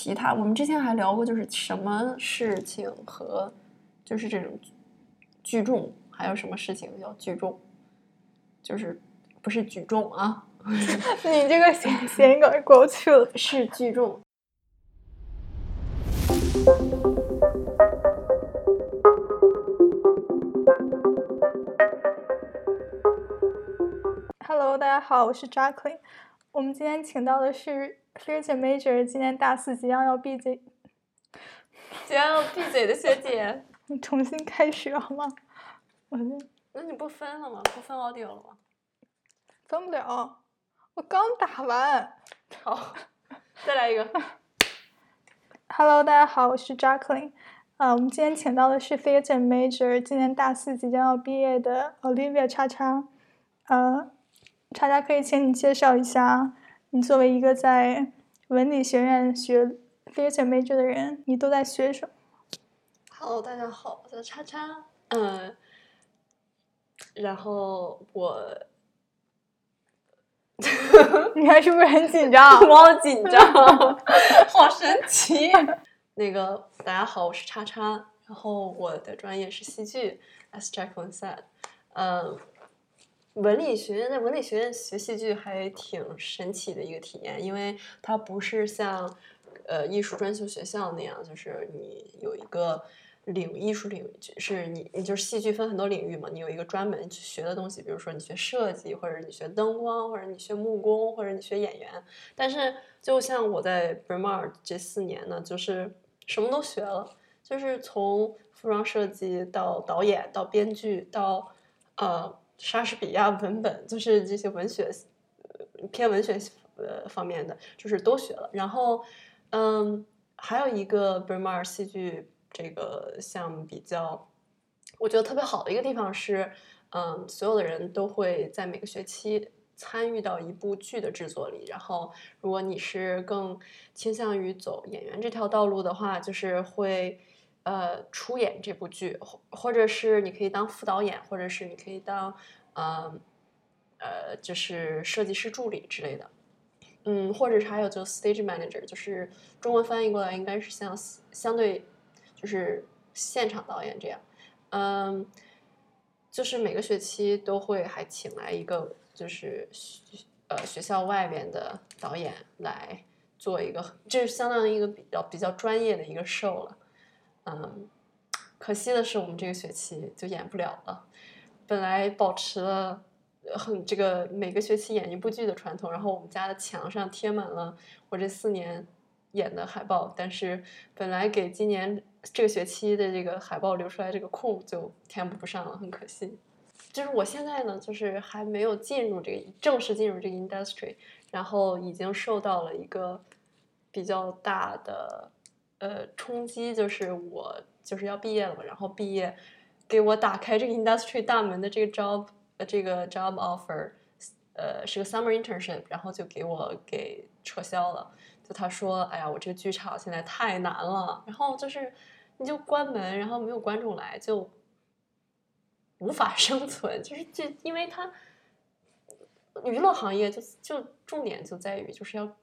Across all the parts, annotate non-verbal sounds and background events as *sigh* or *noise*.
其他，我们之前还聊过，就是什么事情和就是这种聚众，还有什么事情叫聚众，就是不是举重啊，*laughs* 你这个谐谐音梗过不去了。是聚众。Hello，大家好，我是 Jacqueline。我们今天请到的是 First Major 今年大四即将要闭嘴，即将要闭嘴的学姐，你重新开始好吗？我这那你不分了吗？不分 audio 了吗？分不了，我刚打完。好，再来一个。*laughs* Hello，大家好，我是 Jacqueline。啊，我们今天请到的是 First Major 今年大四即将要毕业的 Olivia 叉叉。呃，叉叉可以请你介绍一下，你作为一个在文理学院学 First Major 的人，你都在学什么？Hello，大家好，我叫叉叉，嗯，然后我，*laughs* 你还是不是很紧张？*laughs* 我好紧张，*laughs* 好神奇。那个大家好，我是叉叉，然后我的专业是戏剧，as Jacqueline said，嗯，文理学院在文理学院学戏剧还挺神奇的一个体验，因为它不是像呃艺术专修学校那样，就是你有一个。领艺术领域是你，你就是戏剧分很多领域嘛，你有一个专门去学的东西，比如说你学设计，或者你学灯光，或者你学木工，或者你学演员。但是就像我在 Bryn Mawr 这四年呢，就是什么都学了，就是从服装设计到导演到编剧到呃莎士比亚文本，就是这些文学偏文学呃方面的，就是都学了。然后嗯，还有一个 b r m a r 戏剧。这个项目比较，我觉得特别好的一个地方是，嗯，所有的人都会在每个学期参与到一部剧的制作里。然后，如果你是更倾向于走演员这条道路的话，就是会呃出演这部剧，或或者是你可以当副导演，或者是你可以当呃呃就是设计师助理之类的。嗯，或者是还有就 stage manager，就是中文翻译过来应该是像相对。就是现场导演这样，嗯，就是每个学期都会还请来一个，就是呃学校外边的导演来做一个，这是相当于一个比较比较专业的一个 show 了，嗯，可惜的是我们这个学期就演不了了，本来保持了很这个每个学期演一部剧的传统，然后我们家的墙上贴满了我这四年演的海报，但是本来给今年。这个学期的这个海报留出来这个空就填补不上了，很可惜。就是我现在呢，就是还没有进入这个正式进入这个 industry，然后已经受到了一个比较大的呃冲击，就是我就是要毕业了嘛，然后毕业给我打开这个 industry 大门的这个 job 呃这个 job offer，呃是个 summer internship，然后就给我给撤销了。就他说：“哎呀，我这个剧场现在太难了，然后就是你就关门，然后没有观众来，就无法 *laughs* 生存。就是这，因为他娱乐行业就就重点就在于就是要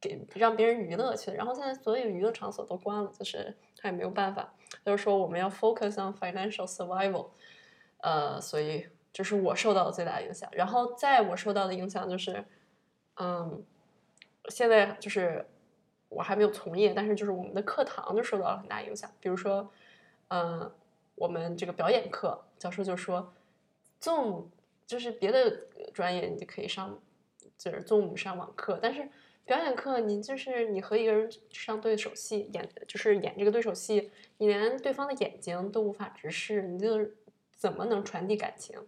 给让别人娱乐去，然后现在所有娱乐场所都关了，就是他也没有办法。就是说我们要 focus on financial survival，呃，所以这是我受到的最大影响。然后在我受到的影响就是，嗯。”现在就是我还没有从业，但是就是我们的课堂就受到了很大影响。比如说，嗯，我们这个表演课教授就说纵就是别的专业你就可以上，就是 Zoom 上网课，但是表演课你就是你和一个人上对手戏演，就是演这个对手戏，你连对方的眼睛都无法直视，你就怎么能传递感情？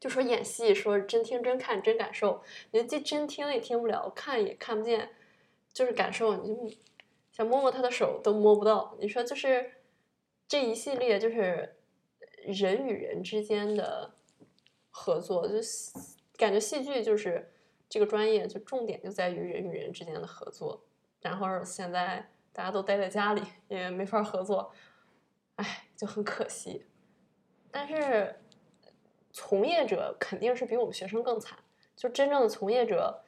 就说演戏，说真听真看真感受，你既真听也听不了，看也看不见，就是感受，你就想摸摸他的手都摸不到。你说就是这一系列就是人与人之间的合作，就感觉戏剧就是这个专业就重点就在于人与人之间的合作。然后现在大家都待在家里，也没法合作，哎，就很可惜。但是。从业者肯定是比我们学生更惨，就真正的从业者，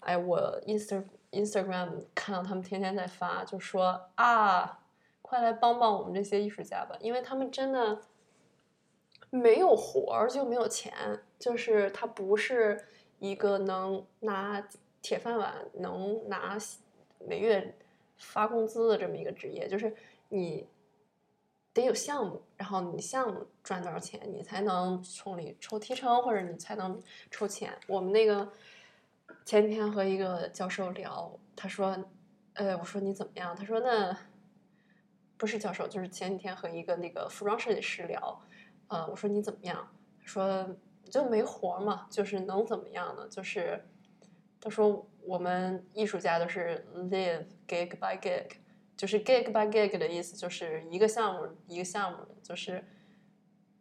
哎，我 Inst Instagram 看到他们天天在发，就说啊，快来帮帮我们这些艺术家吧，因为他们真的没有活儿就没有钱，就是他不是一个能拿铁饭碗、能拿每月发工资的这么一个职业，就是你得有项目，然后你项目赚多少钱，你才能从里抽提成，或者你才能抽钱。我们那个前几天和一个教授聊，他说，呃，我说你怎么样？他说那不是教授，就是前几天和一个那个服装设计师聊，呃，我说你怎么样？他说就没活嘛，就是能怎么样呢？就是他说我们艺术家都是 live gig by gig，就是 gig by gig 的意思就是一个项目一个项目，就是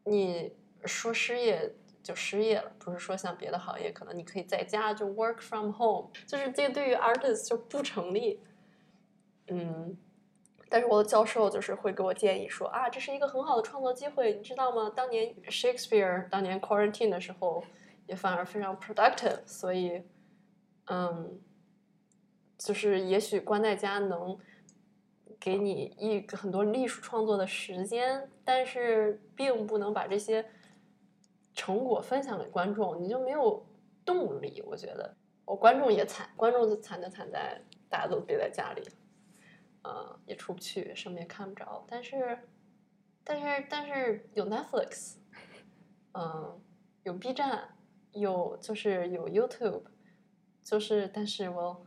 你说失业就失业了，不是说像别的行业可能你可以在家就 work from home，就是这对于 artist 就不成立。嗯，但是我的教授就是会给我建议说啊，这是一个很好的创作机会，你知道吗？当年 Shakespeare 当年 quarantine 的时候也反而非常 productive，所以嗯，就是也许关在家能给你一个很多艺术创作的时间，但是并不能把这些成果分享给观众，你就没有动力。我觉得，我观众也惨，观众就惨就惨在大家都憋在家里，呃，也出不去，什么也看不着。但是，但是，但是有 Netflix，嗯，有 B 站，有就是有 YouTube，就是但是我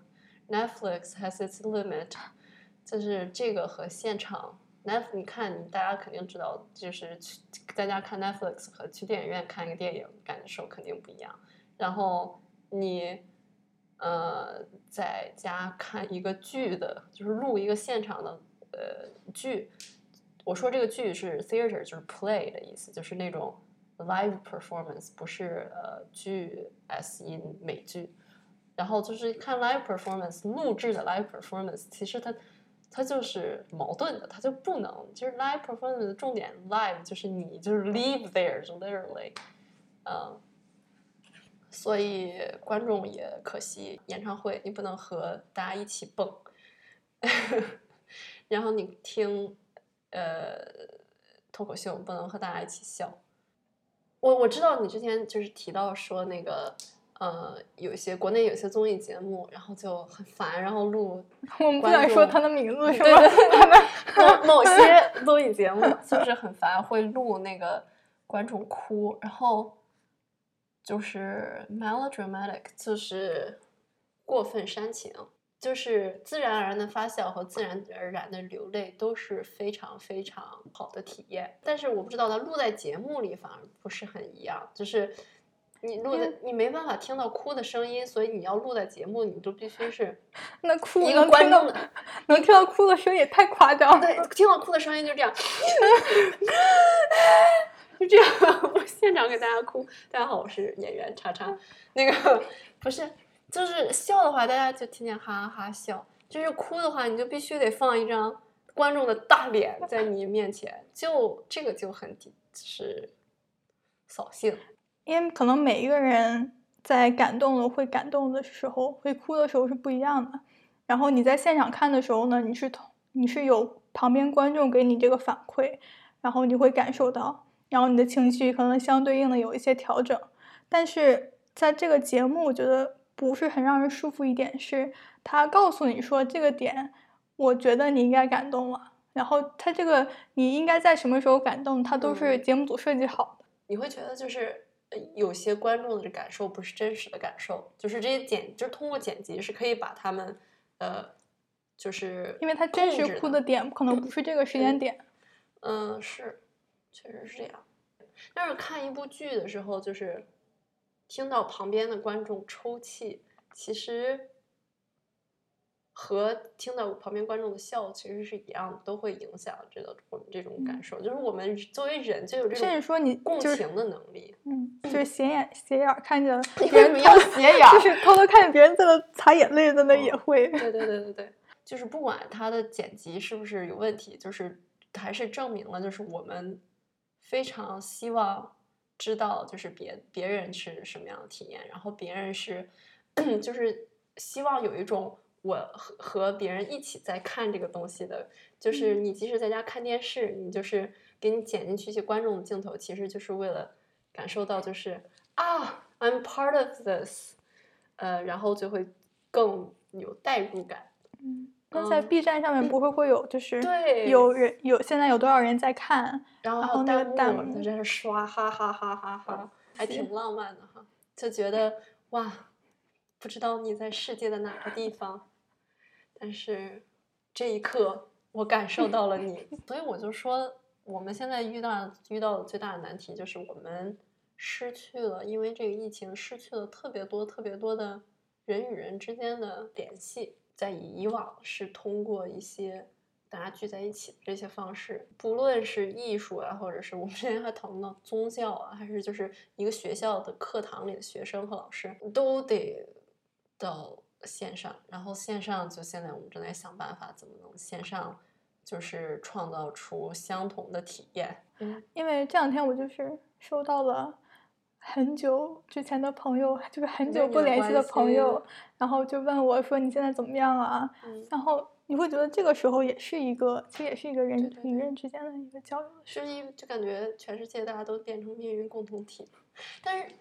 Netflix has its limit，*laughs* 就是这个和现场 Netflix，你看大家肯定知道，就是去在家看 Netflix 和去电影院看一个电影感受肯定不一样。然后你呃在家看一个剧的，就是录一个现场的呃剧，我说这个剧是 theater，就是 play 的意思，就是那种 live performance，不是呃剧 s 音美剧。然后就是看 live performance 录制的 live performance，其实它它就是矛盾的，它就不能，就是 live performance 的重点 live 就是你就是 live there，就 literally，嗯，所以观众也可惜，演唱会你不能和大家一起蹦，*laughs* 然后你听呃脱口秀不能和大家一起笑。我我知道你之前就是提到说那个呃有一些国内有些综艺节目，然后就很烦，然后录 *laughs* 我们不观想说他的名字是对吗？*laughs* 对某某些综艺节目就是很烦，会录那个观众哭，然后就是 melodramatic，就是过分煽情，就是自然而然的发笑和自然而然的流泪都是非常非常好的体验。但是我不知道它录在节目里反而不是很一样，就是。你录的你没办法听到哭的声音，所以你要录在节目，你就必须是 *laughs* 那哭一个观众的能听到哭的声音也太夸张了。对，听到哭的声音就这样，*laughs* 就 *laughs* 这样。我现场给大家哭。大家好，我是演员叉叉。那个不是，就是笑的话，大家就听见哈哈哈笑；就是哭的话，你就必须得放一张观众的大脸在你面前，就这个就很是扫兴。因为可能每一个人在感动了会感动的时候，会哭的时候是不一样的。然后你在现场看的时候呢，你是同你是有旁边观众给你这个反馈，然后你会感受到，然后你的情绪可能相对应的有一些调整。但是在这个节目，我觉得不是很让人舒服一点是，他告诉你说这个点，我觉得你应该感动了。然后他这个你应该在什么时候感动，他都是嗯节目组设计好的。你会觉得就是呃有些观众的感受不是真实的感受，就是这些剪，就是通过剪辑是可以把他们呃，就是因为他真实哭的点可能不是这个时间点。嗯，是，确实是这样。但是看一部剧的时候，就是听到旁边的观众抽泣，其实和听到旁边观众的笑其实是一样的，都会影响这个我们这种感受。就是我们作为人就有这种甚至说你共情的能力。嗯，就是斜眼斜眼看着你别人偷为什么要斜眼 *laughs* 就是偷偷看见别人在那擦眼泪在那也会。对对对对对，就是不管他的剪辑是不是有问题，就是还是证明了，就是我们非常希望知道，就是别别人是什么样的体验，然后别人是 *clears throat* 就是希望有一种我和和别人一起在看这个东西的，就是你即使在家看电视，你就是给你剪进去一些观众的镜头，其实就是为了感受到就是啊，I'm part of this，呃，然后就会更有代入感。嗯，那在 B 站上面不会会有就是对有人有现在有多少人在看？然后那个弹幕弹幕在这刷，哈哈哈哈哈，还挺浪漫的哈，就觉得哇，不知道你在世界的哪个地方，但是这一刻我感受到了你，*laughs* 所以我就说，我们现在遇到遇到的最大的难题就是我们失去了，因为这个疫情失去了特别多特别多的人与人之间的联系，在以往是通过一些。大家聚在一起的这些方式，不论是艺术啊，或者是我们之前还讨论到宗教啊，还是就是一个学校的课堂里的学生和老师，都得到线上。然后线上就现在我们正在想办法，怎么能线上就是创造出相同的体验。嗯，因为这两天我就是收到了很久之前的朋友，就是很久不联系的朋友，然后就问我说你现在怎么样啊？嗯然后你会觉得这个时候也是一个，其实也是一个人与人之间的一个交流是因就感觉全世界大家都变成命运共同体。但是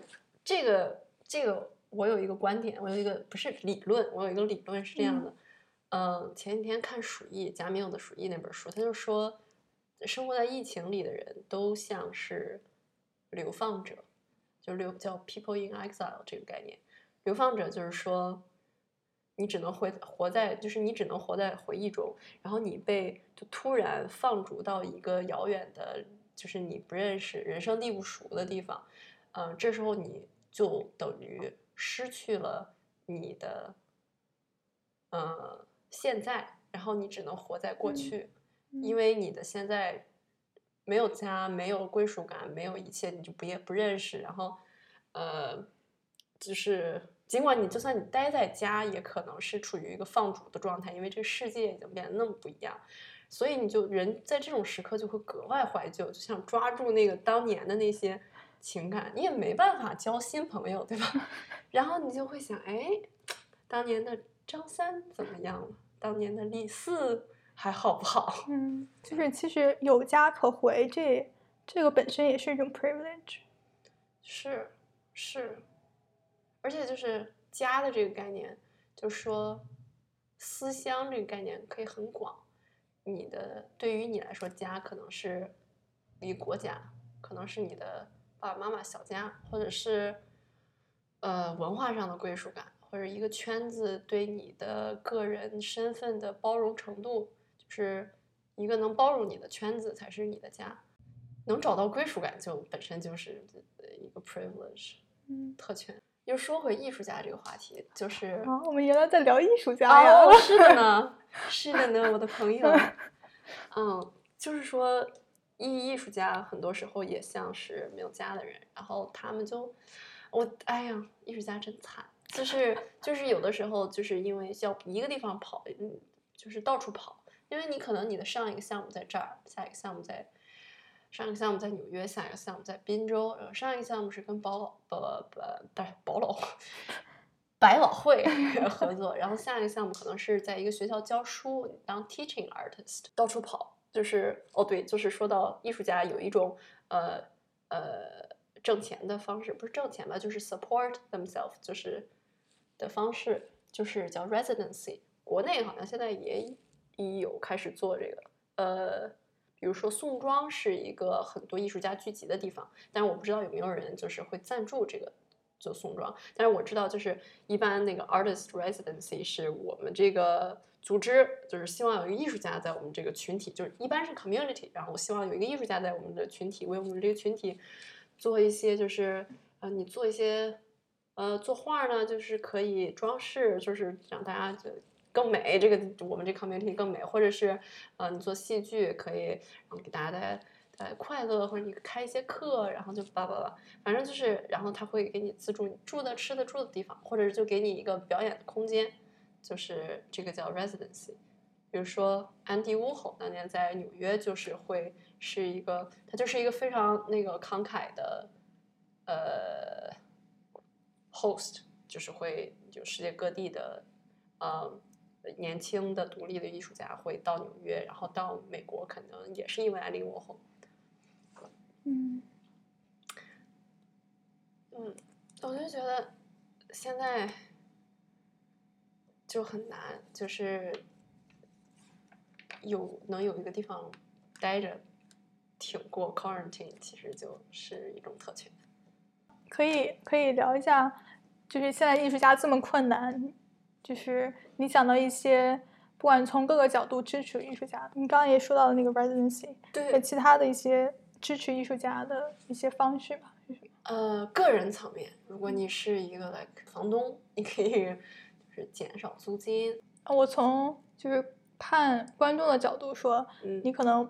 这个这个，我有一个观点，我有一个不是理论，我有一个理论是这样的。嗯、前几天看《鼠疫》贾米尔的《鼠疫》那本书，他就说，生活在疫情里的人都像是流放者，就是流叫 people in exile 这个概念。流放者就是说，你只能活活在，就是你只能活在回忆中，然后你被就突然放逐到一个遥远的，就是你不认识、人生地不熟的地方，嗯、这时候你就等于失去了你的，呃，现在，然后你只能活在过嗯去，嗯因为你的现在没有家，没有归属感，没有一切，你就不也不认识，然后，呃，就是尽管你就算你待在家，也可能是处于一个放逐的状态，因为这个世界已经变得那么不一样，所以你就人在这种时刻就会格外怀旧，就想抓住那个当年的那些情感，你也没办法交新朋友，对吧？*laughs* 然后你就会想，哎，当年的张三怎么样了？当年的李四还好不好？嗯，就是其实有家可回，这这个本身也是一种 privilege。是是，而且就是家的这个概念，就说思乡这个概念可以很广。你的对于你来说，家可能是一个国家，可能是你的爸爸妈妈小家，或者是呃文化上的归属感，或者一个圈子对你的个人身份的包容程度，就是一个能包容你的圈子才是你的家。能找到归属感，就本身就是呃一个 privilege 嗯，特权。又说回艺术家这个话题，就是啊，我们原来在聊艺术家呀。哦，*laughs* 是的呢，是的呢，我的朋友。嗯，就是说，艺艺术家很多时候也像是没有家的人，然后他们就，我哎呀，艺术家真惨，就是就是有的时候就是因为要一个地方跑，嗯，就是到处跑，因为你可能你的上一个项目在这儿，下一个项目在。上一个项目在纽约，下一个项目在滨州，然后上一个项目是跟保老不不不是保老 *laughs* 百老汇 *laughs* 合作，然后下一个项目可能是在一个学校教书，你当 teaching artist，到处跑。就是哦，对，就是说到艺术家有一种呃呃挣钱的方式，不是挣钱吧，就是 support themselves，就是的方式，就是叫 residency。国内好像现在也一有开始做这个，呃，比如说宋庄是一个很多艺术家聚集的地方，但是我不知道有没有人就是会赞助这个就宋庄，但是我知道就是一般那个 artist residency 是我们这个组织就是希望有一个艺术家在我们这个群体，就是一般是 community，然后我希望有一个艺术家在我们的群体为我们这个群体做一些就是呃你做一些呃作画呢，就是可以装饰，就是让大家就。更美，这个我们这 community 更美，或者是，呃，你做戏剧可以，然后给大家带来带来快乐，或者你开一些课，然后就叭叭叭，反正就是，然后他会给你资助你住的、吃的、住的地方，或者是就给你一个表演的空间，就是这个叫 residency。比如说安迪沃霍当年在纽约就是会是一个，他就是一个非常那个慷慨的，呃，host，就是会有世界各地的，呃。年轻的独立的艺术家会到纽约，然后到美国，可能也是因为安利沃霍。嗯嗯，我就觉得现在就很难，就是有能有一个地方待着，挺过 quarantine，其实就是一种特权。可以可以聊一下，就是现在艺术家这么困难，就是你想到一些，不管从各个角度支持艺术家，你刚刚也说到了那个 residency，和对，其他的一些支持艺术家的一些方式吧。呃，个人层面，如果你是一个 like 房东，你可以就是减少租金，呃我从就是看观众的角度说，嗯，你可能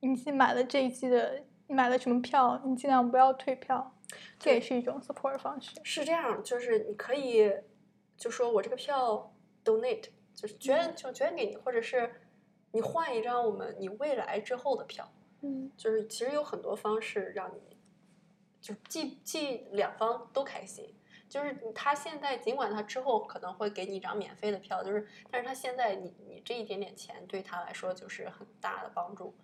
你新买了这一季的，你买了什么票，你尽量不要退票，这也是一种 support 方式。是这样，就是你可以就说我这个票 donate，就是捐就捐给你，或者是你换一张我们你未来之后的票，嗯就是其实有很多方式让你，就既既两方都开心。就是他现在尽管他之后可能会给你一张免费的票，就是但是他现在你你这一点点钱对他来说就是很大的帮助。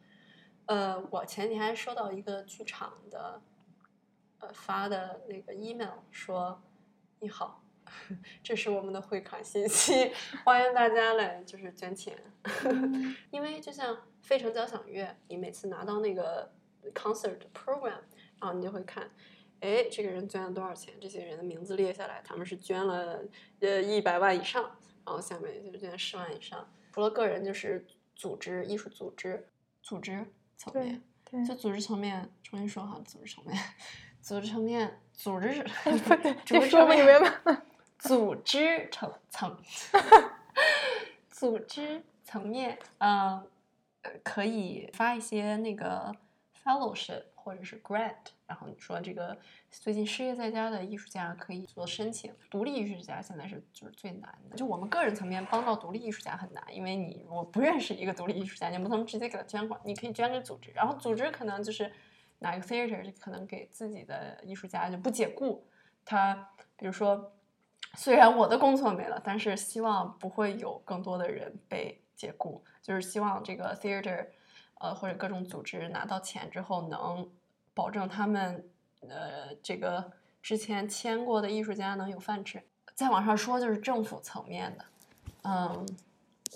呃，我前几天收到一个剧场的呃发的那个 email 说，你好，*laughs* 这是我们的汇款信息，*laughs* 欢迎大家来就是捐钱。嗯 *laughs* 因为就像费城交响乐，你每次拿到那个 concert program，然后你就会看，哎，这个人捐了多少钱？这些人的名字列下来，他们是捐了呃一百万以上，然后下面就是捐十万以上。除了个人，就是组织、艺术组织、组织层面。对，就组织层面，重新说哈，组织层面，组织层面，组织不对，组织这说不明层面，白。组织层层，*laughs* 组织层面，呃，呃可以发一些那个 fellowship 或者是 grant，然后你说这个最近失业在家的艺术家可以做申请，独立艺术家现在是就是最难的，就我们个人层面帮到独立艺术家很难，因为你如果不认识一个独立艺术家，你不能直接给他捐款，你可以捐给组织，然后组织可能就是哪个 theater 可能给自己的艺术家就不解雇，他比如说。虽然我的工作没了，但是希望不会有更多的人被解雇，就是希望这个 theater，呃或者各种组织拿到钱之后，能保证他们呃这个之前签过的艺术家能有饭吃。再往上说就是政府层面的，嗯，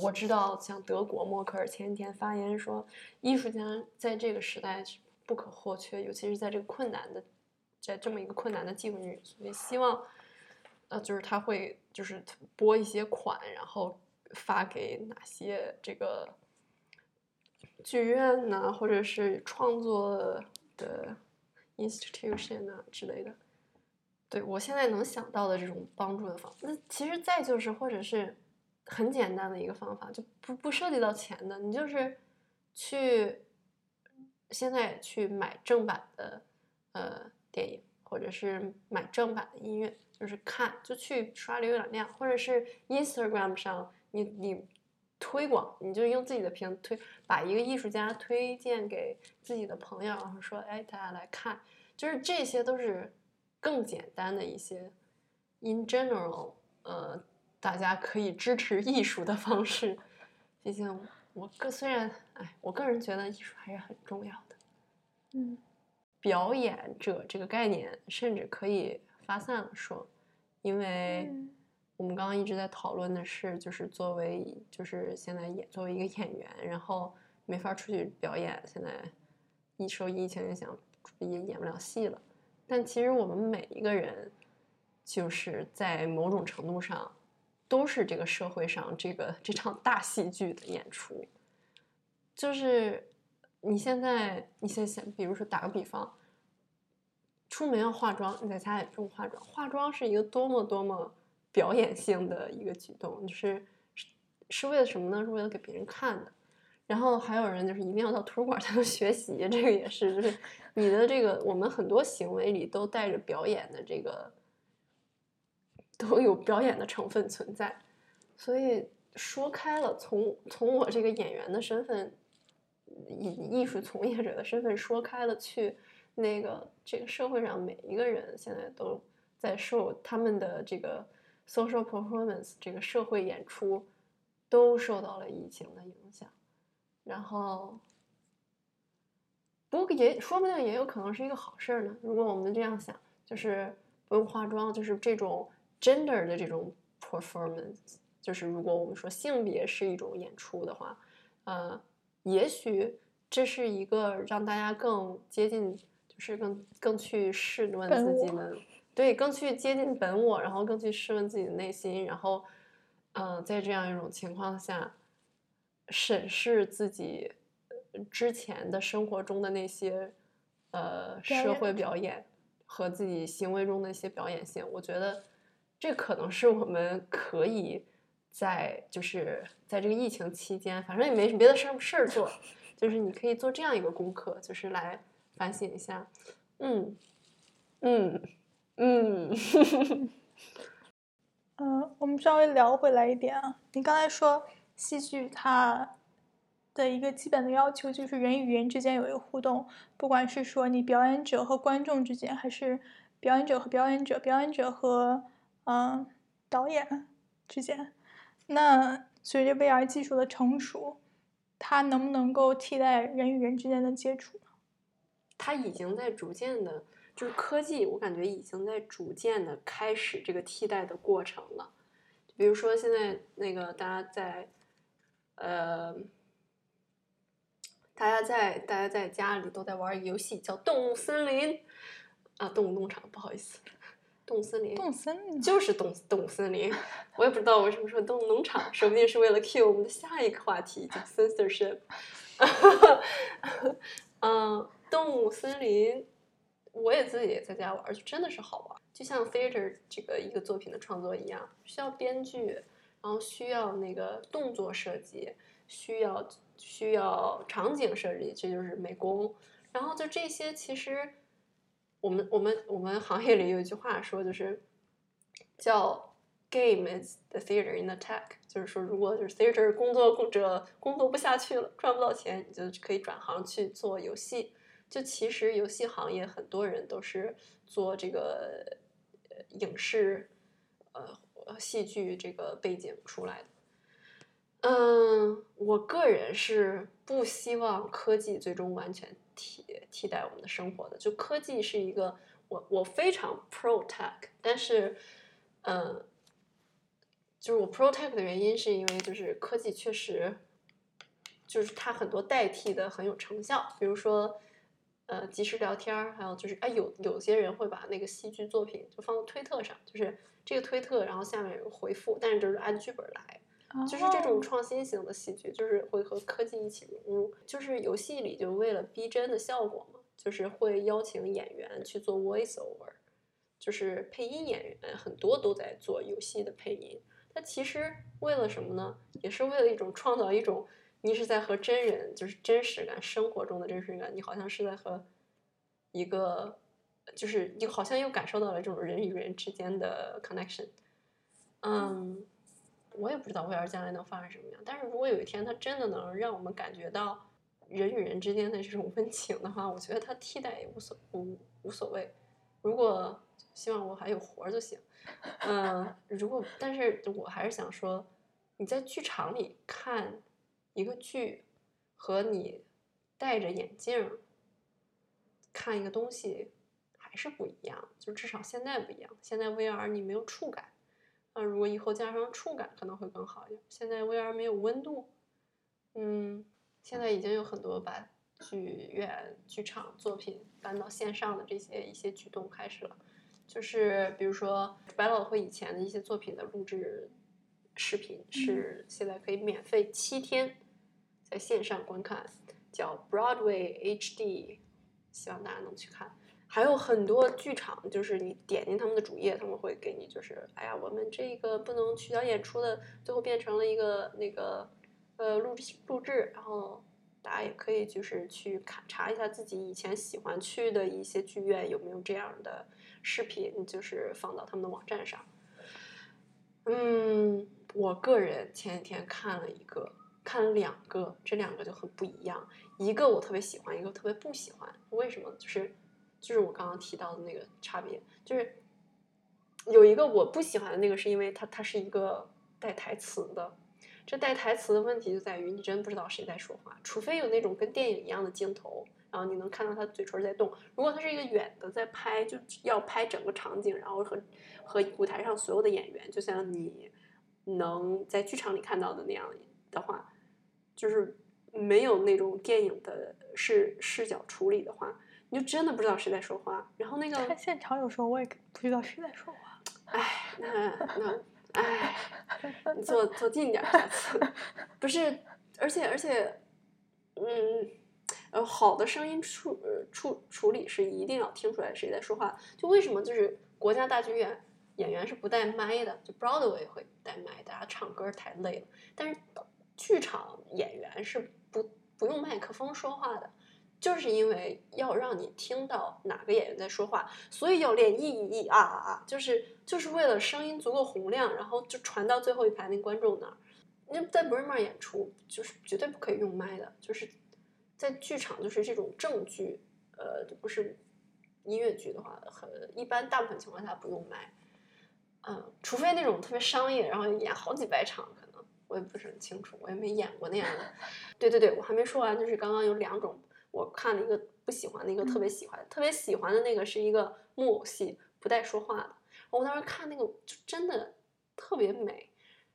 我知道像德国默克尔前几天发言说，艺术家在这个时代是不可或缺，尤其是在这个困难的，在这么一个困难的境遇，所以希望。呃，就是他会就是拨一些款，然后发给哪些这个剧院呐、或者是创作的 institution 啊之类的。对我现在能想到的这种帮助的方法，那其实再就是或者是很简单的一个方法，就不不涉及到钱的，你就是去现在去买正版的呃电影，或者是买正版的音乐。就是看，就去刷浏览量，或者是 Instagram 上你你推广，你就用自己的屏推，把一个艺术家推荐给自己的朋友，然后说，哎，大家来看，就是这些都是更简单的一些 in general，呃，大家可以支持艺术的方式。毕竟我个虽然，哎，我个人觉得艺术还是很重要的。嗯表演者这个概念，甚至可以发散了说，因为嗯我们刚刚一直在讨论的是，就是作为就是现在演作为一个演员，然后没法出去表演，现在一受疫情影响也演不了戏了。但其实我们每一个人，就是在某种程度上，都是这个社会上这个这场大戏剧的演出，就是。你现在，你现在想，比如说打个比方，出门要化妆，你在家也不用化妆。化妆是一个多么多么表演性的一个举动，就是是是为了什么呢？是为了给别人看的。然后还有人就是一定要到图书馆才能 *laughs* 学习，这个也是，就是你的这个我们很多行为里都带着表演的这个，都有表演的成分存在。所以说开了，从从我这个演员的身份。以艺术从业者的身份说开了去，那个这个社会上每一个人现在都在受他们的这个 social performance 这个社会演出都受到了疫情的影响。然后，不过也说不定也有可能是一个好事儿呢。如果我们这样想，就是不用化妆，就是这种 gender 的这种 performance，就是如果我们说性别是一种演出的话，呃，也许这是一个让大家更接近，是更更去试问自己我的，对，更去接近本我，然后更去试问自己的内心，然后，嗯、在这样一种情况下，审视自己呃之前的生活中的那些呃社会表演和自己行为中的一些表演性，我觉得这可能是我们可以在就是在这个疫情期间，反正也没别的事儿事儿做，就是你可以做这样一个功课，就是来反省一下，嗯嗯嗯，嗯，*laughs* 我们稍微聊回来一点啊。你刚才说戏剧它的一个基本的要求就是人与人之间有一个互动，不管是说你表演者和观众之间，还是表演者和表演者、表演者和嗯导演之间。那随着 VR 技术的成熟，它能不能够替代人与人之间的接触？它已经在逐渐的，就是科技，我感觉已经在逐渐的开始这个替代的过程了。比如说现在那个大家在，呃，大家在大家在家里都在玩游戏叫《动物森林》，啊，动物农场，不好意思，动物森林，动森林就是动动物森林，*laughs* 我也不知道为什么说动物农场，说不定是为了 cue 我们的下一个话题，叫 censorship。*laughs* *laughs* 嗯，动物森林，我也自己也在家玩，就真的是好玩。就像 theater 这个一个作品的创作一样，需要编剧，然后需要那个动作设计，需要需要场景设计，这就是美工。然后就这些，其实我们我们我们行业里有一句话说，就是叫 “game is the theater in the tech”，就是说，如果就是 theater 工作者工作不下去了，赚不到钱，你就可以转行去做游戏。就其实游戏行业很多人都是做这个影视呃戏剧这个背景出来的。嗯，我个人是不希望科技最终完全替替代我们的生活的。就科技是一个，我我非常 pro tech，但是，嗯，就是我 pro tech 的原因是因为就是科技确实，就是它很多代替的很有成效，比如说。呃，即时聊天儿，还有就是，哎，有有些人会把那个戏剧作品就放到推特上，就是这个推特，然后下面有回复，但是就是按剧本来，就是这种创新型的戏剧，就是会和科技一起融入。就是游戏里就为了逼真的效果嘛，就是会邀请演员去做 voice over，就是配音演员很多都在做游戏的配音。它其实为了什么呢？也是为了一种创造一种。你是在和真人，就是真实感，生活中的真实感，你好像是在和一个，就是你好像又感受到了这种人与人之间的 connection。嗯，我也不知道 VR 将来能发生什么样，但是如果有一天它真的能让我们感觉到人与人之间的这种温情的话，我觉得它替代也无所无无所谓。如果希望我还有活儿就行。嗯，如果但是我还是想说，你在剧场里看。一个剧和你戴着眼镜看一个东西还是不一样，就至少现在不一样。现在 VR 你没有触感，啊，如果以后加上触感可能会更好一点。现在 VR 没有温度，嗯，现在已经有很多把剧院、剧场作品搬到线上的这些一些举动开始了，就是比如说百老汇以前的一些作品的录制视频是现在可以免费七天。在线上观看，叫 Broadway HD，希望大家能去看。还有很多剧场，就是你点进他们的主页，他们会给你就是，哎呀，我们这个不能取消演出的，最后变成了一个那个呃录录制，然后大家也可以就是去看查一下自己以前喜欢去的一些剧院有没有这样的视频，就是放到他们的网站上。嗯，我个人前几天看了一个。看了两个，这两个就很不一样。一个我特别喜欢，一个特别不喜欢。为什么？就是就是我刚刚提到的那个差别，就是有一个我不喜欢的那个，是因为它它是一个带台词的。这带台词的问题就在于你真不知道谁在说话，除非有那种跟电影一样的镜头，然后你能看到他嘴唇在动。如果他是一个远的在拍，就要拍整个场景，然后和和舞台上所有的演员，就像你能在剧场里看到的那样的话，就是没有那种电影的视视角处理的话，你就真的不知道谁在说话。然后那个看现场有时候我也不知道谁在说话。哎，那那哎，你 *laughs* 坐坐近点儿，下次不是，而且而且，嗯，呃，好的声音处处处理是一定要听出来谁在说话。就为什么就是国家大剧院演员是不带麦的，就 Broadway 会带麦，大家唱歌太累了。但是剧场演员是不不用麦克风说话的。就是因为要让你听到哪个演员在说话，所以要练一一一啊啊啊，就是就是为了声音足够洪亮，然后就传到最后一排那观众那儿。那在 b r i m e r 演出就是绝对不可以用麦的，就是在剧场就是这种正剧，呃，不是音乐剧的话，很一般，大部分情况下不用麦。嗯，除非那种特别商业，然后演好几百场，可能我也不是很清楚，我也没演过那样的。*laughs* 对对对，我还没说完，就是刚刚有两种。我看了一个不喜欢的，一个特别喜欢，特别喜欢的那个是一个木偶戏，不带说话的。我当时看那个就真的特别美，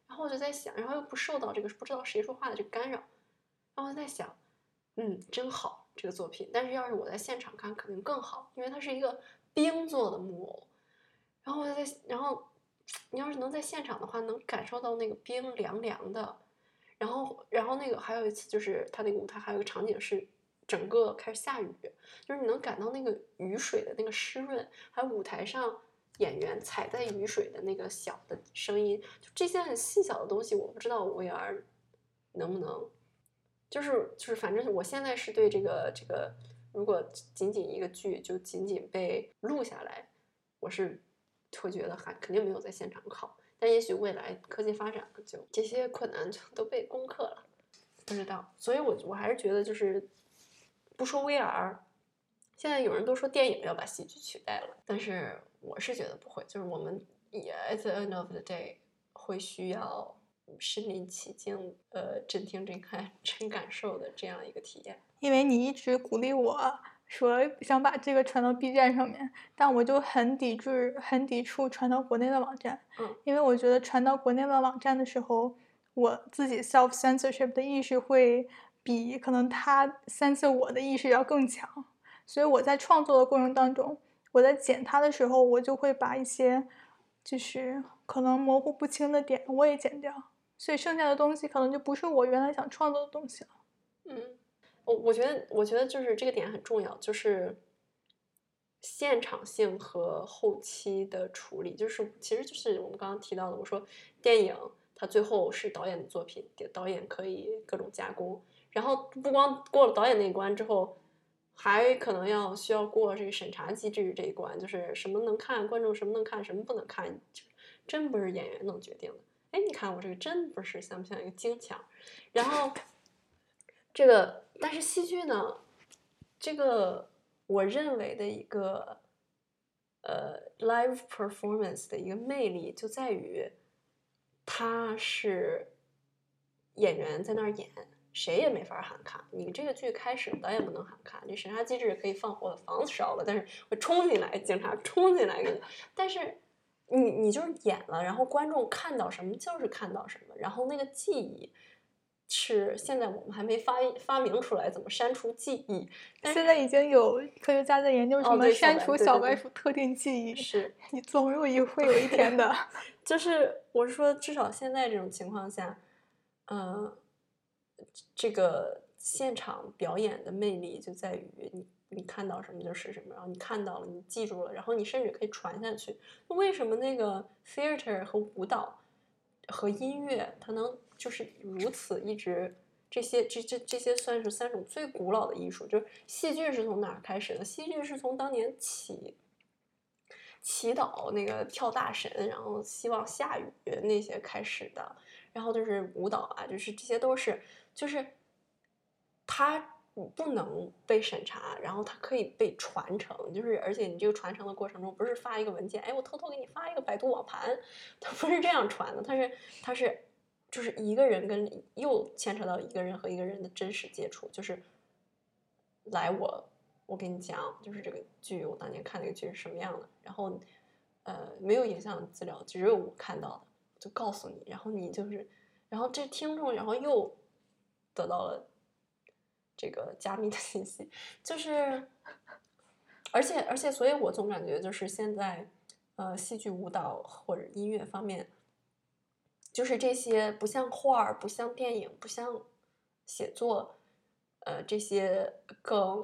然后我就在想，然后又不受到这个不知道谁说话的这个干扰，然后我在想，嗯，真好这个作品。但是要是我在现场看，肯定更好，因为它是一个冰做的木偶。然后我就在，然后你要是能在现场的话，能感受到那个冰凉凉的。然后，然后那个还有一次就是他那个舞台还有一个场景是。整个开始下雨，就是你能感到那个雨水的那个湿润，还有舞台上演员踩在雨水的那个小的声音，就这些很细小的东西，我不知道 VR 能不能，就是就是反正我现在是对这个这个，如果仅仅一个剧就仅仅被录下来，我是会觉得还肯定没有在现场考，但也许未来科技发展了，就这些困难就都被攻克了，不知道，所以我我还是觉得就是。不说 VR，现在有人都说电影要把戏剧取代了，但是我是觉得不会，就是我们也 at the end of the day 会需要身临其境，呃，真听真看真感受的这样一个体验。因为你一直鼓励我说想把这个传到 B 站上面，但我就很抵制、很抵触传到国内的网站，嗯，因为我觉得传到国内的网站的时候，我自己 self censorship 的意识会。比可能他三次我的意识要更强，所以我在创作的过程当中，我在剪它的时候，我就会把一些就是可能模糊不清的点我也剪掉，所以剩下的东西可能就不是我原来想创作的东西了。嗯，我我觉得我觉得就是这个点很重要，就是现场性和后期的处理，就是其实就是我们刚刚提到的，我说电影它最后是导演的作品，导演可以各种加工。然后不光过了导演那一关之后，还可能要需要过这个审查机制这一关，就是什么能看，观众什么能看，什么不能看，就真不是演员能决定的。哎，你看我这个真不是像不像一个京腔？然后这个，但是戏剧呢，这个我认为的一个呃 live performance 的一个魅力就在于，它是演员在那儿演。谁也没法喊卡。你这个剧开始，导演不能喊卡。这审查机制可以放火房子烧了，但是会冲进来，警察冲进来。但是你你就是演了，然后观众看到什么就是看到什么。然后那个记忆是现在我们还没发发明出来怎么删除记忆。但现在已经有科学家在研究什么删除小白鼠特定记忆。是你总有一会有一天的。*laughs* 就是我是说，至少现在这种情况下，嗯。这个现场表演的魅力就在于你，你看到什么就是什么，然后你看到了，你记住了，然后你甚至可以传下去。为什么那个 theater 和舞蹈和音乐，它能就是如此一直？这些这这这些算是三种最古老的艺术。就是戏剧是从哪儿开始的？戏剧是从当年祈祈祷那个跳大神，然后希望下雨那些开始的。然后就是舞蹈啊，就是这些都是。就是它不能被审查，然后它可以被传承。就是而且你这个传承的过程中，不是发一个文件，哎，我偷偷给你发一个百度网盘，它不是这样传的，它是它是就是一个人跟又牵扯到一个人和一个人的真实接触，就是来我我跟你讲，就是这个剧我当年看那个剧是什么样的，然后呃没有影像资料，只有我看到的，就告诉你，然后你就是，然后这听众然后又得到了这个加密的信息，就是而且而且，所以我总感觉就是现在呃戏剧、舞蹈或者音乐方面。就是这些不像画儿、不像电影、不像写作，呃，这些更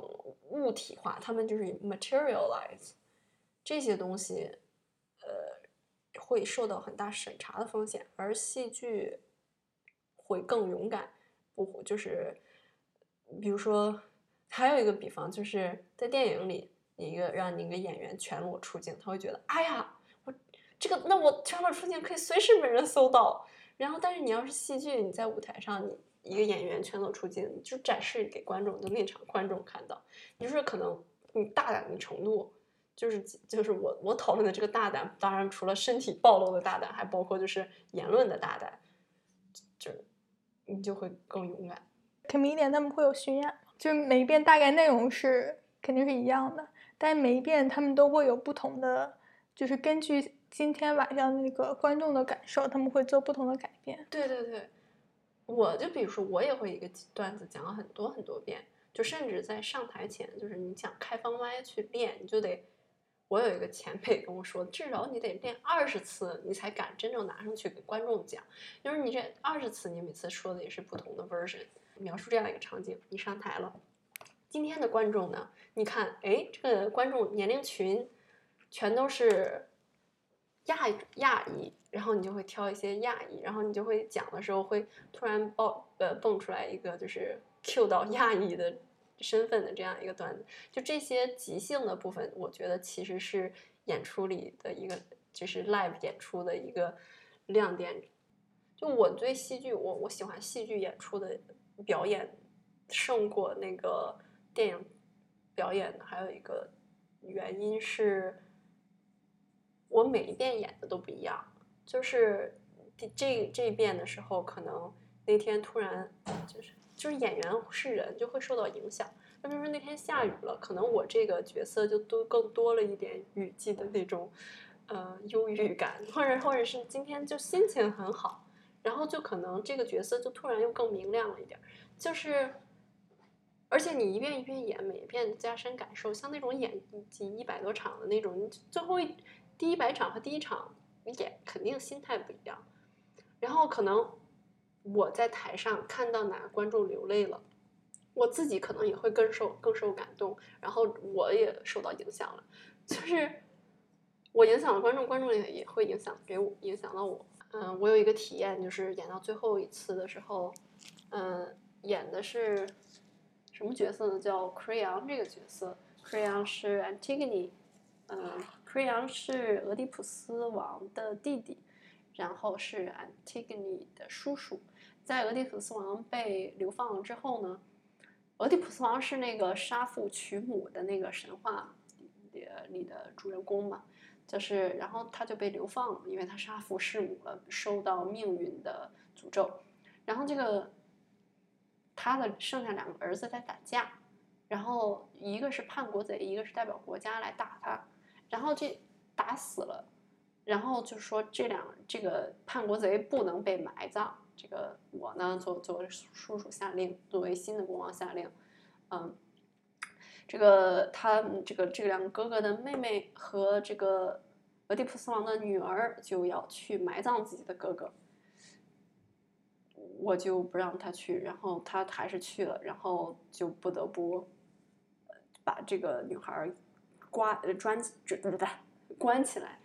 物体化，他们就是 materialize 这些东西，呃，会受到很大审查的风险，而戏剧会更勇敢，不就是，比如说，还有一个比方，就是在电影里，一个让你一个演员全裸出镜，他会觉得，哎呀。这个，那我全裸出镜可以随时被人搜到。然后，但是你要是戏剧，你在舞台上，你一个演员全裸出镜，就展示给观众，就那场观众看到。你就是可能你大胆的程度，就是就是我我讨论的这个大胆，当然除了身体暴露的大胆，还包括就是言论的大胆，就你就会更勇敢。comedian 他们会有巡演，就每一遍大概内容是肯定是一样的，但每一遍他们都会有不同的，就是根据。今天晚上那个观众的感受，他们会做不同的改变。对对对，我就比如说，我也会一个段子讲了很多很多遍，就甚至在上台前，就是你想开放麦去练，你就得，我有一个前辈跟我说，至少你得练二十次，你才敢真正拿上去给观众讲。就是你这二十次，你每次说的也是不同的 version，描述这样一个场景，你上台了，今天的观众呢，你看，哎，这个观众年龄群全都是。亚亚裔，然后你就会挑一些亚裔，然后你就会讲的时候会突然爆呃蹦出来一个就是 Q 到亚裔的身份的这样一个段子，就这些即兴的部分，我觉得其实是演出里的一个就是 live 演出的一个亮点。就我对戏剧，我我喜欢戏剧演出的表演胜过那个电影表演的，还有一个原因是。我每一遍演的都不一样，就是这这一遍的时候，可能那天突然就是就是演员是人就会受到影响。那比如说那天下雨了，可能我这个角色就多更多了一点雨季的那种呃忧郁感，或者或者是今天就心情很好，然后就可能这个角色就突然又更明亮了一点，就是。而且你一遍一遍演，每一遍加深感受，像那种演几一百多场的那种，最后。第一百场和第一场演肯定心态不一样，然后可能我在台上看到哪个观众流泪了，我自己可能也会更受更受感动，然后我也受到影响了，就是我影响了观众，观众也也会影响给我影响到我。嗯，我有一个体验，就是演到最后一次的时候，嗯，演的是什么角色呢？叫 Creon 这个角色，Creon 是 Antigone。嗯，奎昂是俄狄浦斯王的弟弟，然后是 Antigone 的叔叔。在俄狄浦斯王被流放了之后呢，俄狄浦斯王是那个杀父娶母的那个神话里里的主人公嘛，就是然后他就被流放了，因为他杀父弑母了，受到命运的诅咒。然后这个他的剩下两个儿子在打架，然后一个是叛国贼，一个是代表国家来打他。然后这打死了，然后就说这两这个叛国贼不能被埋葬。这个我呢，作作为叔叔下令，作为新的国王下令，嗯，这个他这个这两个哥哥的妹妹和这个俄狄浦斯王的女儿就要去埋葬自己的哥哥，我就不让他去，然后他还是去了，然后就不得不把这个女孩。关呃关对对对关起来，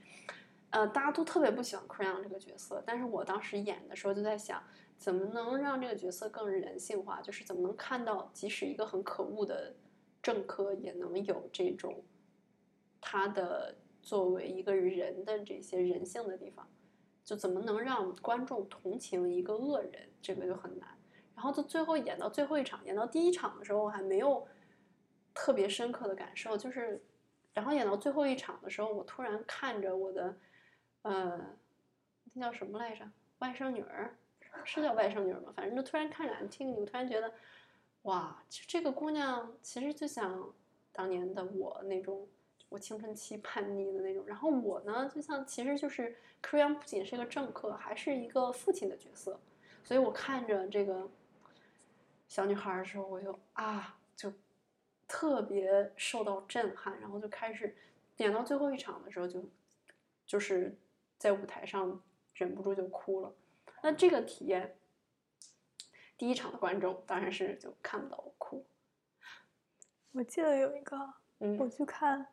呃，大家都特别不喜欢 Crayon 这个角色，但是我当时演的时候就在想，怎么能让这个角色更人性化？就是怎么能看到，即使一个很可恶的政客，也能有这种他的作为一个人的这些人性的地方，就怎么能让观众同情一个恶人？这个就很难。然后就最后演到最后一场，演到第一场的时候，我还没有特别深刻的感受，就是。然后演到最后一场的时候，我突然看着我的，呃，那叫什么来着？外甥女儿，是叫外甥女儿吗？反正就突然看着 Antigone，我突然觉得，哇，就这个姑娘其实就像当年的我那种，我青春期叛逆的那种。然后我呢，就像其实就是科央不仅是一个政客，还是一个父亲的角色。所以我看着这个小女孩的时候，我就啊，特别受到震撼，然后就开始演到最后一场的时候，就就是在舞台上忍不住就哭了。那这个体验，第一场的观众当然是就看不到我哭。我记得有一个，我嗯，去看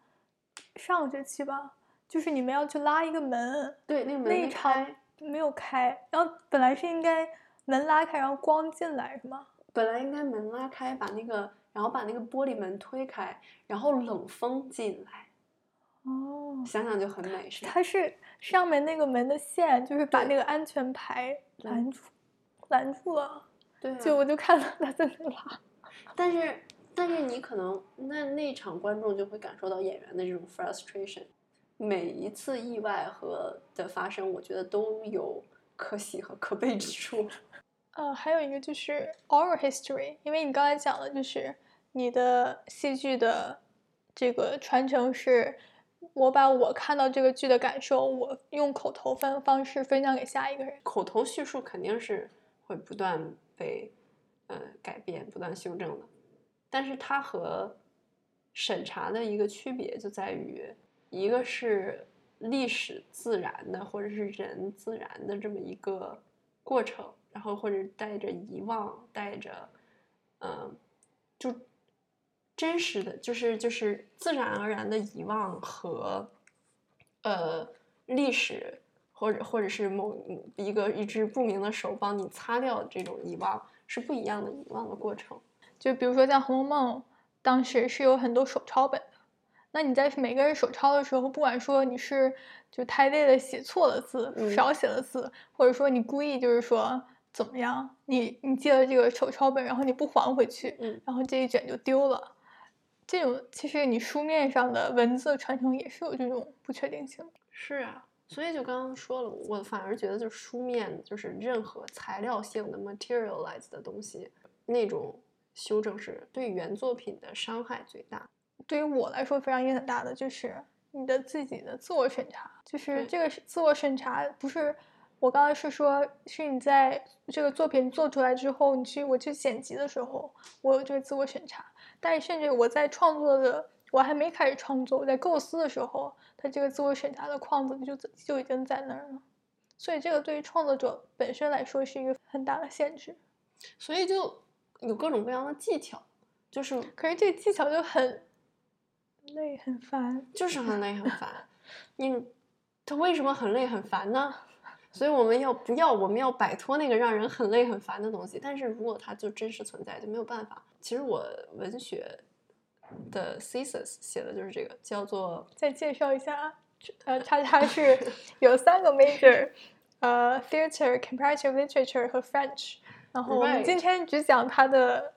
上个学期吧，就是你们要去拉一个门，对，那个门没那一场开，没有开，然后本来是应该门拉开，然后光进来是吗？本来应该门拉开，把那个然后把那个玻璃门推开，然后冷风进来，哦，想想就很美，是吧？它是上面那个门的线，就是把那个安全牌拦住，拦住了。对啊，就我就看到他在那拉，*laughs* 但是但是你可能那那场观众就会感受到演员的这种 frustration。每一次意外和的发生，我觉得都有可喜和可悲之处。呃，还有一个就是 oral history，因为你刚才讲了，就是你的戏剧的这个传承是，我把我看到这个剧的感受，我用口头分方式分享给下一个人。口头叙述肯定是会不断被呃改变、不断修正的，但是它和审查的一个区别就在于，一个是历史自然的，或者是人自然的这么一个过程，然后或者带着遗忘，带着嗯、呃就真实的，就是就是自然而然的遗忘和呃历史或者或者是某一个一只不明的手帮你擦掉这种遗忘，是不一样的遗忘的过程。就比如说像《红楼梦》，当时是有很多手抄本的。那你在每个人手抄的时候，不管说你是就太累了写错了字，嗯少写了字，或者说你故意就是说怎么样，你你借了这个手抄本，然后你不还回去，嗯然后这一卷就丢了。这种其实你书面上的文字传承也是有这种不确定性。是啊，所以就刚刚说了，我反而觉得就是书面就是任何材料性的 materialize 的东西，那种修正是对原作品的伤害最大。对于我来说非常影响很大的就是你的自己的自我审查，就是这个是自我审查，不是我刚才是说，是你在这个作品做出来之后，你去我去剪辑的时候，我有这个自我审查，但是甚至我在创作的，我还没开始创作，我在构思的时候，它这个自我审查的框子就就已经在那儿了，所以这个对于创作者本身来说是一个很大的限制。所以就有各种各样的技巧，就是可是这个技巧就很累很烦。就是很累很烦。*laughs* 你他为什么很累很烦呢？所以我们要不要我们要摆脱那个让人很累很烦的东西？但是如果它就真实存在，就没有办法。其实我文学的 thesis 写的就是这个，叫做再介绍一下，呃，它它是 *laughs* 有三个 major，呃，theater、comparative literature 和 French。然后我们今天只讲它的，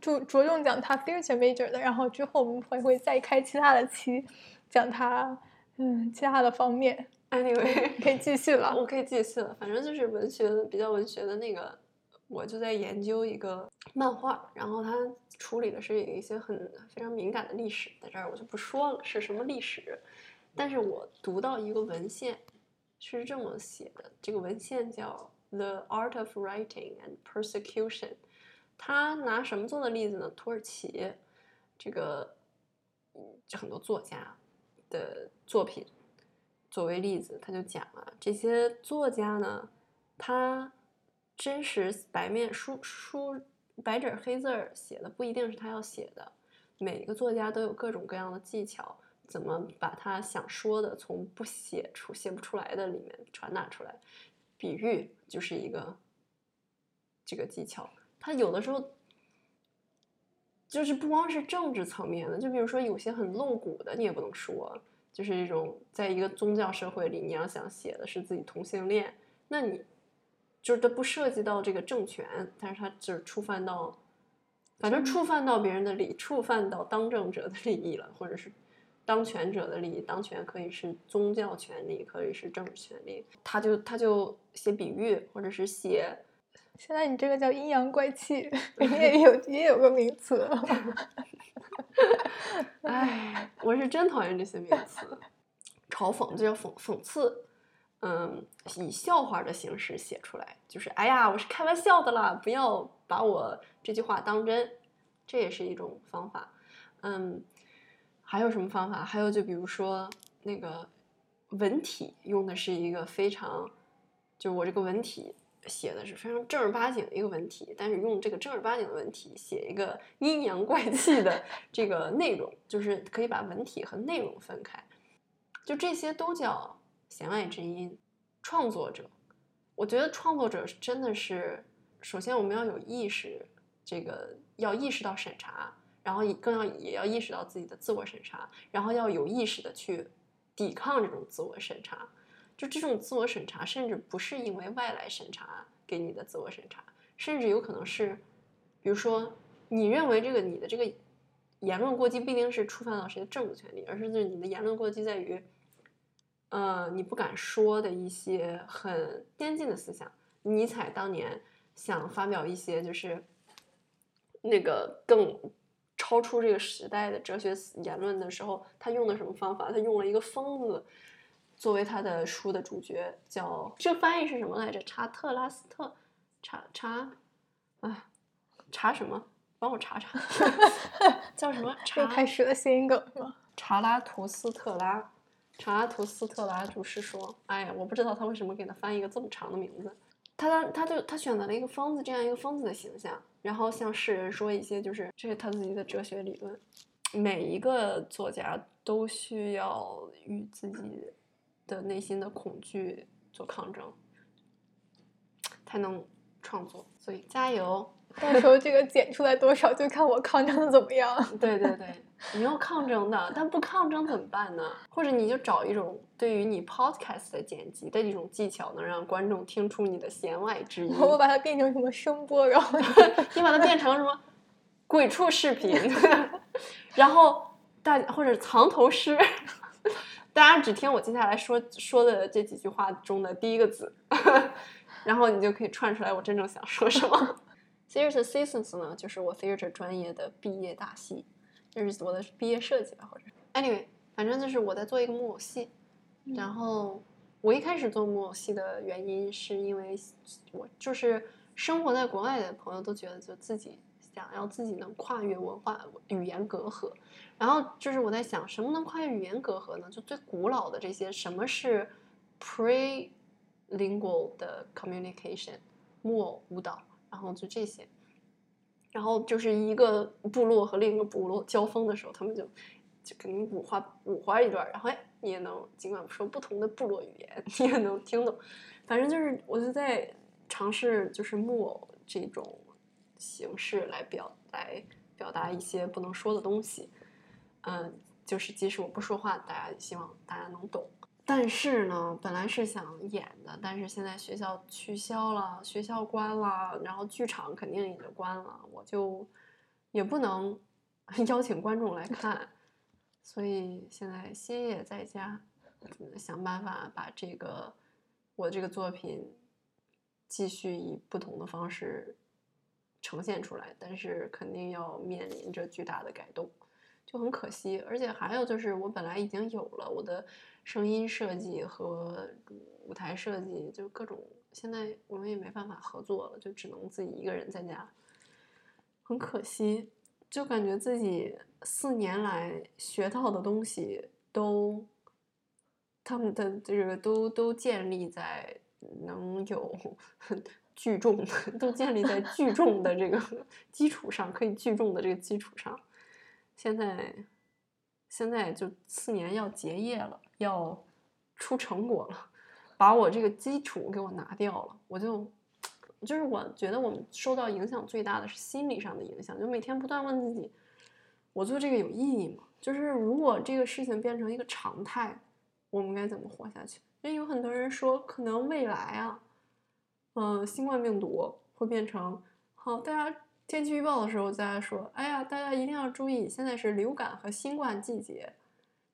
着着重讲它 theater major 的，然后之后我们会会再开其他的期，讲它嗯其他的方面，anyway，*laughs* 可以继续了。我可以继续了。反正就是文学比较文学的那个，我就在研究一个漫画，然后它处理的是一些很非常敏感的历史，在这儿我就不说了是什么历史。但是我读到一个文献是这么写的，这个文献叫《The Art of Writing and Persecution》，他拿什么做的例子呢？土耳其这个嗯就很多作家的作品作为例子，他就讲了这些作家呢，他真实白面书书白纸黑字写的不一定是他要写的，每个作家都有各种各样的技巧，怎么把他想说的从不写出写不出来的里面传达出来。比喻就是一个这个技巧，他有的时候就是不光是政治层面的，就比如说有些很露骨的，你也不能说，就是一种在一个宗教社会里，你要想写的是自己同性恋，那你就是它不涉及到这个政权，但是它就是触犯到，反正触犯到别人的利，触犯到当政者的利益了，或者是当权者的利益，当权可以是宗教权利，可以是政治权利。他就他就写比喻，或者是写。现在你这个叫阴阳怪气，*laughs* 也有也有个名词。*laughs* *laughs* 哎，我是真讨厌这些名词。嘲讽就叫讽讽刺，嗯，以笑话的形式写出来，就是哎呀，我是开玩笑的啦，不要把我这句话当真，这也是一种方法。嗯，还有什么方法？还有就比如说那个文体用的是一个非常，就我这个文体。写的是非常正儿八经的一个文体，但是用这个正儿八经的文体写一个阴阳怪气的这个内容，就是可以把文体和内容分开，就这些都叫弦外之音。创作者，我觉得创作者真的是，首先我们要有意识，这个要意识到审查，然后更要也要意识到自己的自我审查，然后要有意识的去抵抗这种自我审查。就这种自我审查，甚至不是因为外来审查给你的自我审查，甚至有可能是，比如说，你认为这个你的这个言论过激不一定是触犯到谁的政治权利，而是就是你的言论过激在于，呃，你不敢说的一些很先进的思想。尼采当年想发表一些就是那个更超出这个时代的哲学言论的时候，他用的什么方法？他用了一个疯子。作为他的书的主角，叫这翻译是什么来着？查特拉斯特，查查，啊，查什么？帮我查查，*laughs* 叫什么？又开始了谐音梗是吗？查拉图斯特拉，查拉图斯特拉主是说，哎呀，我不知道他为什么给他翻译一个这么长的名字。他他就他选择了一个疯子这样一个疯子的形象，然后向世人说一些就是这是他自己的哲学理论。每一个作家都需要与自己。的内心的恐惧做抗争，才能创作。所以加油！*laughs* 到时候这个剪出来多少，就看我抗争的怎么样。对对对，你要抗争的，但不抗争怎么办呢？或者你就找一种对于你 podcast 的剪辑的一种技巧，能让观众听出你的弦外之音。我把它变成什么声波，然后 *laughs* 你把它变成什么鬼畜视频，*laughs* 然后大或者藏头诗。大家只听我接下来说说的这几句话中的第一个字，*laughs* 然后你就可以串出来我真正想说什么。Theater Seasons 呢，就是我 theater 专业的毕业大戏，就是我的毕业设计吧，或者 anyway，反正就是我在做一个木偶戏。然后我一开始做木偶戏的原因，是因为我就是生活在国外的朋友都觉得就自己。想要自己能跨越文化语言隔阂，然后就是我在想，什么能跨越语言隔阂呢？就最古老的这些，什么是 prelingual 的 communication，木偶舞蹈，然后就这些，然后就是一个部落和另一个部落交锋的时候，他们就就肯定五花五花一段，然后哎，你也能尽管说不同的部落语言，你也能听懂，反正就是我就在尝试，就是木偶这种。形式来表来表达一些不能说的东西，嗯，就是即使我不说话，大家希望大家能懂。但是呢，本来是想演的，但是现在学校取消了，学校关了，然后剧场肯定也就关了，我就也不能 *laughs* 邀请观众来看，所以现在歇业在家，想办法把这个我这个作品继续以不同的方式。呈现出来，但是肯定要面临着巨大的改动，就很可惜。而且还有就是，我本来已经有了我的声音设计和舞台设计，就各种，现在我们也没办法合作了，就只能自己一个人在家，很可惜。就感觉自己四年来学到的东西都，他们的这个都都建立在能有。聚众 *laughs* 都建立在聚众的这个 *laughs* 基础上，可以聚众的这个基础上。现在，现在就四年要结业了，要出成果了，把我这个基础给我拿掉了，我就就是我觉得我们受到影响最大的是心理上的影响，就每天不断问自己：我做这个有意义吗？就是如果这个事情变成一个常态，我们该怎么活下去？因为有很多人说，可能未来啊。嗯，新冠病毒会变成好，大家天气预报的时候，大家说，哎呀，大家一定要注意，现在是流感和新冠季节，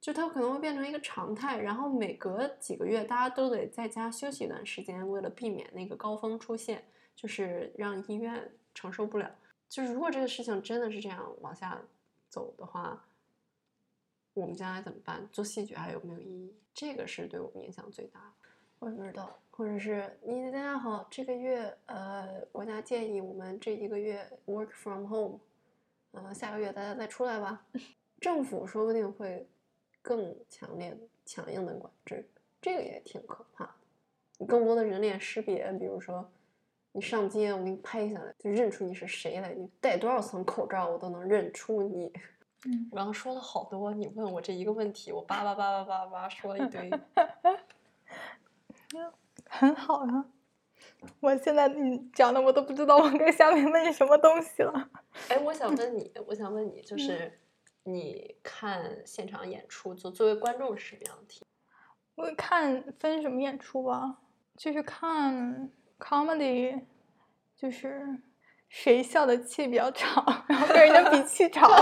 就它可能会变成一个常态，然后每隔几个月大家都得在家休息一段时间，为了避免那个高峰出现，就是让医院承受不了。就是如果这个事情真的是这样往下走的话，我们将来怎么办？做戏剧还有没有意义？这个是对我们影响最大的。我也不知道，或者是你大家好，这个月呃，国家建议我们这一个月 work from home，呃，下个月大家再出来吧。*laughs* 政府说不定会更强烈、强硬的管制，这个也挺可怕的。你更多的人脸识别，比如说你上街，我给你拍下来，就认出你是谁来。你戴多少层口罩，我都能认出你。嗯我刚刚说了好多，你问我这一个问题，我叭叭叭叭叭叭说了一堆。*laughs* 很好啊。我现在你讲的我都不知道我该下面问你什么东西了。哎，我想问你，我想问你，就是你看现场演出，作作为观众是什么样的体验？我看分什么演出吧，就是看 comedy，就是谁笑的气比较长，然后跟人家比气长。*laughs*